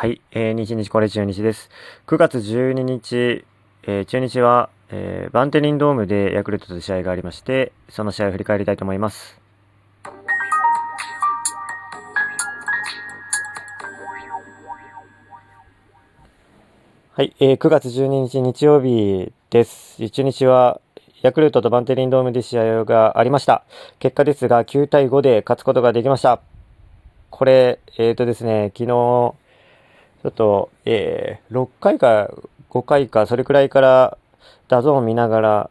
はい、えー、日日これ中日です。9月12日、えー、中日は、えー、バンテリンドームでヤクルトと試合がありまして、その試合を振り返りたいと思います。はい、えー、9月12日日曜日です。中日はヤクルトとバンテリンドームで試合がありました。結果ですが9対5で勝つことができました。これ、えっ、ー、とですね、昨日、ちょっと、えー、6回か5回か、それくらいから DAZN 見ながら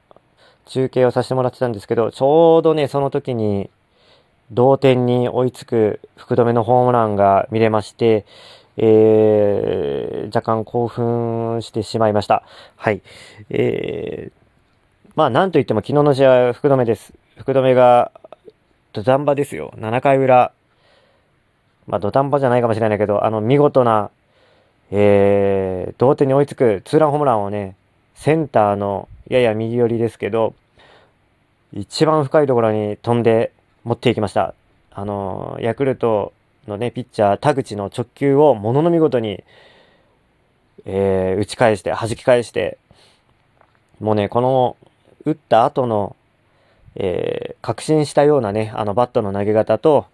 中継をさせてもらってたんですけど、ちょうどね、その時に同点に追いつく福留のホームランが見れまして、えー、若干興奮してしまいました。はい。えー、まあ、なんといっても昨日の試合は福留です。福留が土壇場ですよ。7回裏。まあ、土壇場じゃないかもしれないけど、あの、見事な、えー、同点に追いつくツーランホームランをね、センターのやや右寄りですけど、一番深いところに飛んで持っていきました。あの、ヤクルトのね、ピッチャー、田口の直球をものの見事に、えー、打ち返して、弾き返して、もうね、この、打った後の、えー、確信したようなね、あのバットの投げ方と、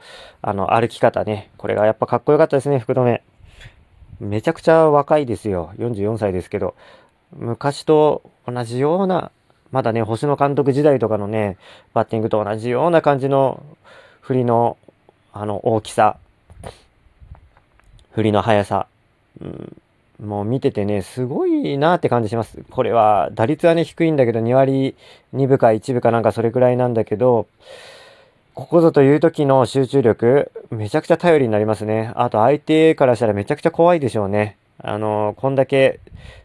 あの歩き方ね、これがやっぱかっこよかったですね、福留。めちゃくちゃ若いですよ。44歳ですけど。昔と同じような、まだね、星野監督時代とかのね、バッティングと同じような感じの振りの、あの、大きさ、振りの速さ、うん、もう見ててね、すごいなって感じします。これは、打率はね、低いんだけど、2割2分か1分かなんかそれくらいなんだけど、ここぞという時の集中力、めちゃくちゃ頼りになりますね。あと相手からしたらめちゃくちゃ怖いでしょうね。あの、こんだけ、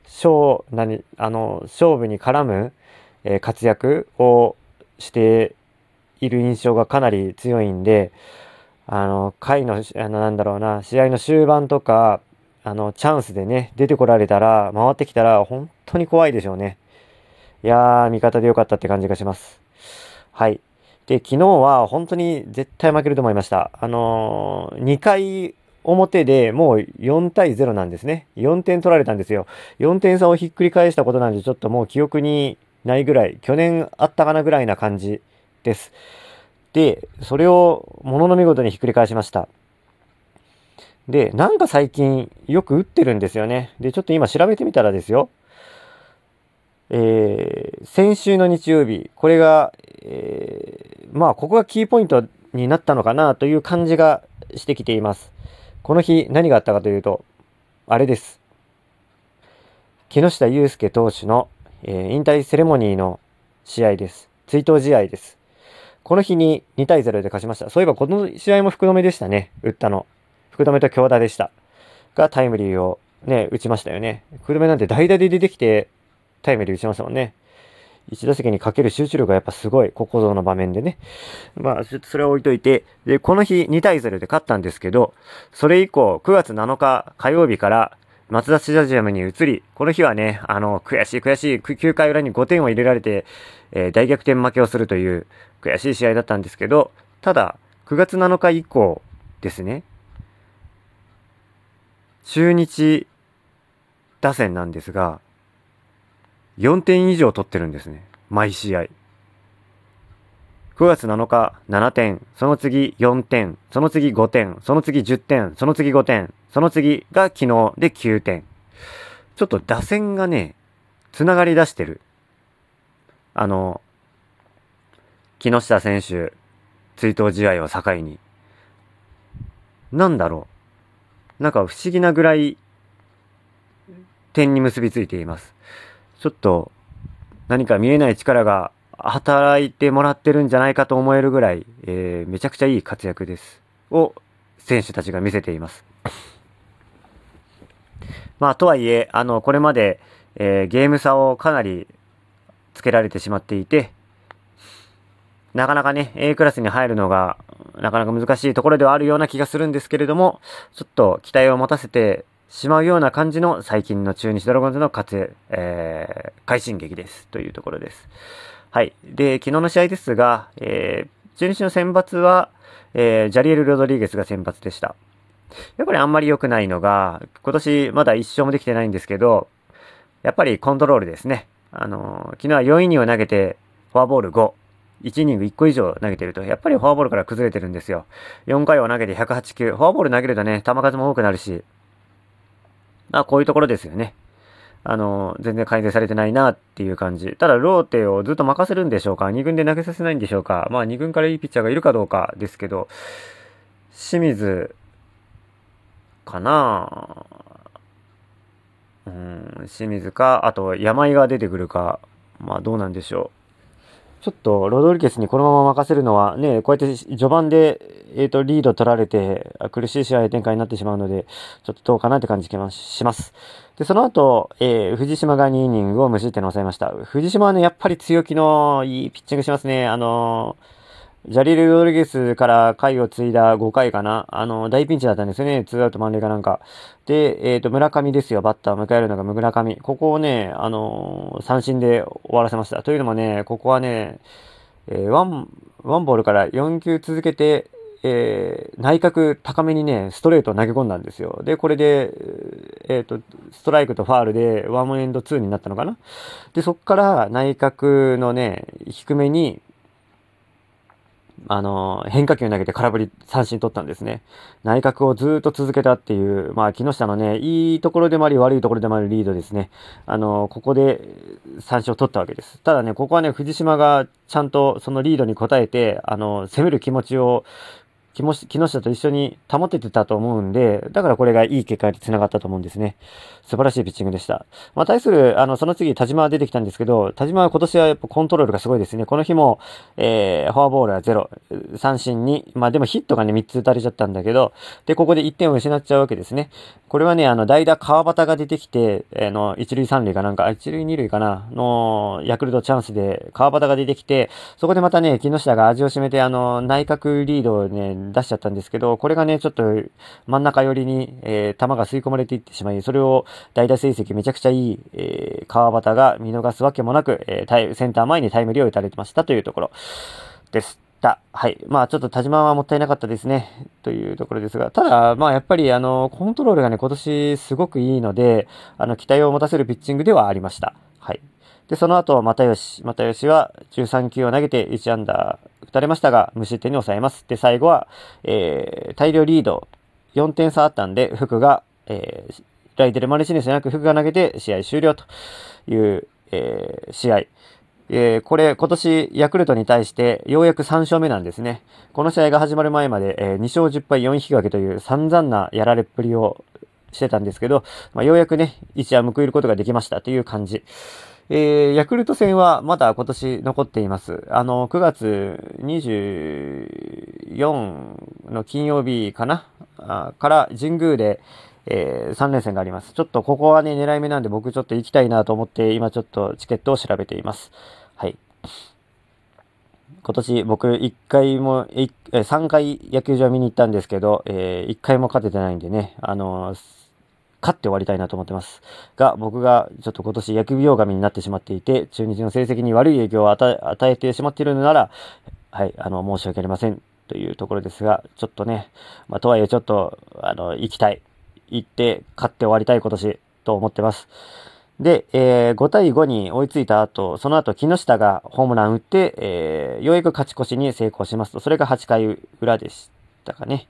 勝、何、あの、勝負に絡む、えー、活躍をしている印象がかなり強いんで、あの、回の、あの、なんだろうな、試合の終盤とか、あの、チャンスでね、出てこられたら、回ってきたら、本当に怖いでしょうね。いやー、味方でよかったって感じがします。はい。で、昨日は本当に絶対負けると思いました。あのー、2回表でもう4対0なんですね。4点取られたんですよ。4点差をひっくり返したことなんで、ちょっともう記憶にないぐらい、去年あったかなぐらいな感じです。で、それをものの見事にひっくり返しました。で、なんか最近よく打ってるんですよね。で、ちょっと今調べてみたらですよ。えー、先週の日曜日、これが、えー、まあ、ここがキーポイントになったのかなという感じがしてきています。この日、何があったかというと、あれです。木下祐介投手の、えー、引退セレモニーの試合です。追悼試合です。この日に2対0で勝ちました。そういえばこの試合も福留でしたね。打ったの。福留と京田でした。がタイムリーをね、打ちましたよね。福留なんて代打で出てきてタイムリー打ちましたもんね。1打席にかける集中力がやっぱすごい、ここぞの場面でね。まあ、ちょっとそれは置いといて、で、この日2対0で勝ったんですけど、それ以降、9月7日火曜日から松田スタジアムに移り、この日はね、あの、悔しい悔しい、9回裏に5点を入れられて、えー、大逆転負けをするという悔しい試合だったんですけど、ただ、9月7日以降ですね、中日打線なんですが、4点以上取ってるんですね。毎試合。9月7日7点、その次4点、その次5点、その次10点、その次5点、その次が昨日で9点。ちょっと打線がね、繋がり出してる。あの、木下選手、追悼試合を境に。なんだろう。なんか不思議なぐらい点に結びついています。ちょっと何か見えない力が働いてもらってるんじゃないかと思えるぐらい、えー、めちゃくちゃいい活躍です。を選手たちが見せています。まあ、とはいえ、あの、これまで、えー、ゲーム差をかなりつけられてしまっていて、なかなかね、A クラスに入るのが、なかなか難しいところではあるような気がするんですけれども、ちょっと期待を持たせてしまうような感じの最近の中日ドラゴンズの活、えー、快進撃ですというところです。はい。で、昨日の試合ですが、えー、中日の選抜は、えー、ジャリエル・ロドリーゲスが先発でした。やっぱりあんまり良くないのが、今年まだ一勝もできてないんですけど、やっぱりコントロールですね。あの、昨日は4イニングを投げて、フォアボール5。1イニング1個以上投げてると、やっぱりフォアボールから崩れてるんですよ。4回を投げて108球。フォアボール投げるとね、球数も多くなるし、まあ、こういうところですよね。あの、全然改善されてないなっていう感じ。ただ、ローテをずっと任せるんでしょうか ?2 軍で投げさせないんでしょうか？まあ、2軍からいいピッチャーがいるかどうかですけど、清水かな？うん、清水か、あと山井が出てくるか、まあどうなんでしょう？ちょっとロドリゲスにこのまま任せるのはね、こうやって序盤で、えーと、リード取られて苦しい試合展開になってしまうので、ちょっとどうかなって感じします。で、その後、えー、藤島が2イニングを無失点に抑えました。藤島はね、やっぱり強気のいいピッチングしますね。あのージャリル・ロドリゲスから回を継いだ5回かな。あの、大ピンチだったんですよね。ツーアウト満塁かなんか。で、えっ、ー、と、村上ですよ。バッターを迎えるのが村上。ここをね、あのー、三振で終わらせました。というのもね、ここはね、えー、ワン、ワンボールから4球続けて、えー、内角高めにね、ストレートを投げ込んだんですよ。で、これで、えっ、ー、と、ストライクとファールでワンエンド2になったのかな。で、そっから内角のね、低めに、あの、変化球投げて空振り三振取ったんですね。内角をずっと続けたっていう、まあ、木下のね、いいところでもあり悪いところでもあるリードですね。あの、ここで三振を取ったわけです。ただね、ここはね、藤島がちゃんとそのリードに応えて、あの、攻める気持ちを木下と一緒に保ててたと思うんで、だからこれがいい結果につながったと思うんですね。素晴らしいピッチングでした。まあ、対する、あの、その次、田島は出てきたんですけど、田島は今年はやっぱコントロールがすごいですね。この日も、えー、フォアボールは0、三振に、まあでもヒットがね、3つ打たれちゃったんだけど、で、ここで1点を失っちゃうわけですね。これはね、あの、代打川端が出てきて、えー、の、一塁三塁かなんか、一塁二塁かな、の、ヤクルトチャンスで川端が出てきて、そこでまたね、木下が味を占めて、あの、内角リードをね、出しちゃったんですけど、これがね、ちょっと真ん中寄りに、えー、球が吸い込まれていってしまい、それを代打成績めちゃくちゃいい、えー、川端が見逃すわけもなく、えー、センター前にタイムリーを打たれてましたというところです。はい。まあちょっと田島はもったいなかったですね。というところですが。ただ、まあやっぱりあの、コントロールがね、今年すごくいいので、あの、期待を持たせるピッチングではありました。はい。で、その後、又吉。又吉は13球を投げて1アンダー打たれましたが、無失点に抑えます。で、最後は、えー、大量リード。4点差あったんで、福が、えー、ライデルマルシネスじゃなく福が投げて試合終了という、えー、試合。えー、これ、今年、ヤクルトに対して、ようやく3勝目なんですね。この試合が始まる前まで、えー、2勝10敗4引き分けという散々なやられっぷりをしてたんですけど、まあ、ようやくね、一夜報いることができましたという感じ。えー、ヤクルト戦はまだ今年残っています。あの、9月24の金曜日かな？あから神宮で、えー、3連戦があります。ちょっとここはね、狙い目なんで僕ちょっと行きたいなと思って、今ちょっとチケットを調べています。はい。今年僕1回も、3回野球場見に行ったんですけど、えー、1回も勝ててないんでね、あのー、勝って終わりたいなと思ってます。が、僕がちょっと今年野球病神になってしまっていて、中日の成績に悪い影響を与えてしまっているのなら、はい、あの、申し訳ありません。というところですが、ちょっとね、まあ、とはいえちょっと、あの、行きたい。行って勝って終わりたい今年と思ってます。で、えー、5対5に追いついた後、その後木下がホームラン打って、えー、ようやく勝ち越しに成功しますと、それが8回裏でしたかね。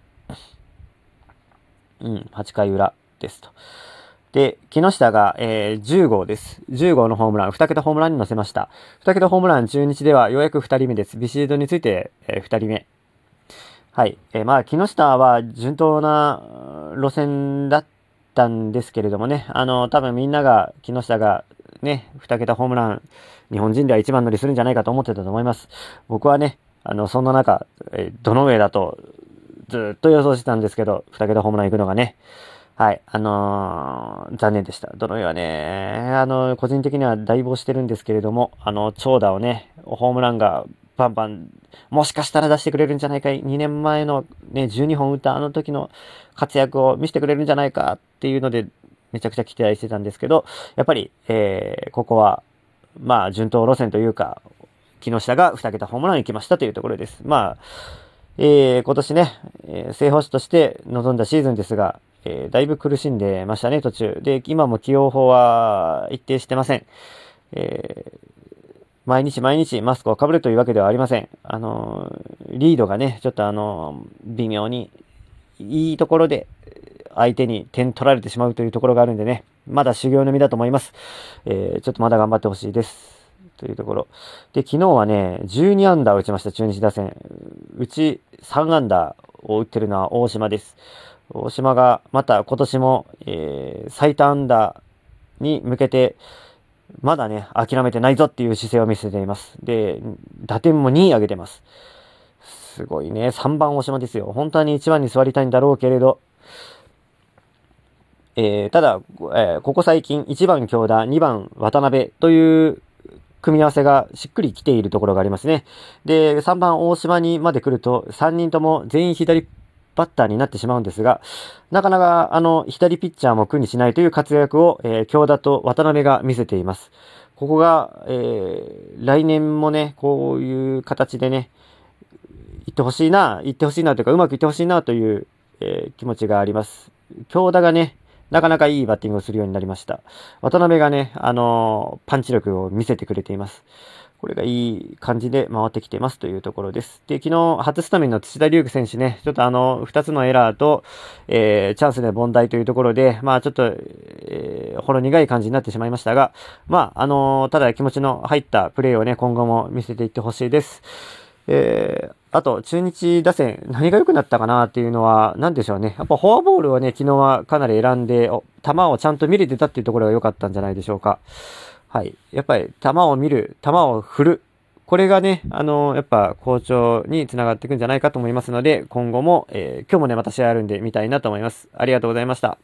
うん、8回裏ですと。で、木下が、えー、10号です。10号のホームラン、2桁ホームランに乗せました。2桁ホームラン中日ではようやく2人目です。ビシードについて、えー、2人目。はい。えー、まあ、木下は順当な路線だったんですけれどもね、あの、多分みんなが、木下がね、2桁ホームラン、日本人では一番乗りするんじゃないかと思ってたと思います。僕はね、あの、そんな中、えー、どの上だとずっと予想してたんですけど、2桁ホームラン行くのがね、はい。あのー、残念でした。どのよはね、あの、個人的には大望してるんですけれども、あの、長打をね、ホームランがバンバン、もしかしたら出してくれるんじゃないか、2年前のね、12本打ったあの時の活躍を見せてくれるんじゃないかっていうので、めちゃくちゃ期待してたんですけど、やっぱり、えー、ここは、まあ、順当路線というか、木下が2桁ホームラン行きましたというところです。まあ、えー、今年ね、えー、正捕手として臨んだシーズンですが、えー、だいぶ苦しんでましたね、途中。で、今も起用法は一定してません。えー、毎日毎日マスクをかぶるというわけではありません。あのー、リードがね、ちょっとあのー、微妙にいいところで相手に点取られてしまうというところがあるんでね、まだ修行の身だと思います。えー、ちょっとまだ頑張ってほしいです。というところ。で、昨日はね、12アンダーを打ちました、中日打線。うち3アンダーを打ってるのは大島です。大島がまた今年も、えー、最多アンダーに向けて、まだね、諦めてないぞっていう姿勢を見せています。で、打点も2位上げてます。すごいね、3番大島ですよ。本当に1番に座りたいんだろうけれど、えー、ただ、えー、ここ最近1番京田、2番渡辺という組み合わせがしっくりきているところがありますね。で、3番大島にまで来ると3人とも全員左バッターになってしまうんですが、なかなかあの左ピッチャーも苦にしないという活躍を、えー、京田と渡辺が見せています。ここが、えー、来年もね、こういう形でね、行ってほしいな、行ってほしいなというか、うまくいってほしいなという、えー、気持ちがあります。京田がね、なかなかいいバッティングをするようになりました。渡辺がね、あのー、パンチ力を見せてくれています。これがいい感じで回ってきてますというところです。で、昨日初スタメンの土田龍樹選手ね、ちょっとあの、2つのエラーと、えー、チャンスで凡退というところで、まあちょっと、えー、ほろ苦い感じになってしまいましたが、まああのー、ただ気持ちの入ったプレーをね、今後も見せていってほしいです。えー、あと、中日打線、何が良くなったかなっていうのは、何でしょうね。やっぱフォアボールをね、昨日はかなり選んで、球をちゃんと見れてたっていうところが良かったんじゃないでしょうか。はい。やっぱり、球を見る、球を振る。これがね、あの、やっぱ好調につながっていくんじゃないかと思いますので、今後も、えー、今日もね、また試合あるんで見たいなと思います。ありがとうございました。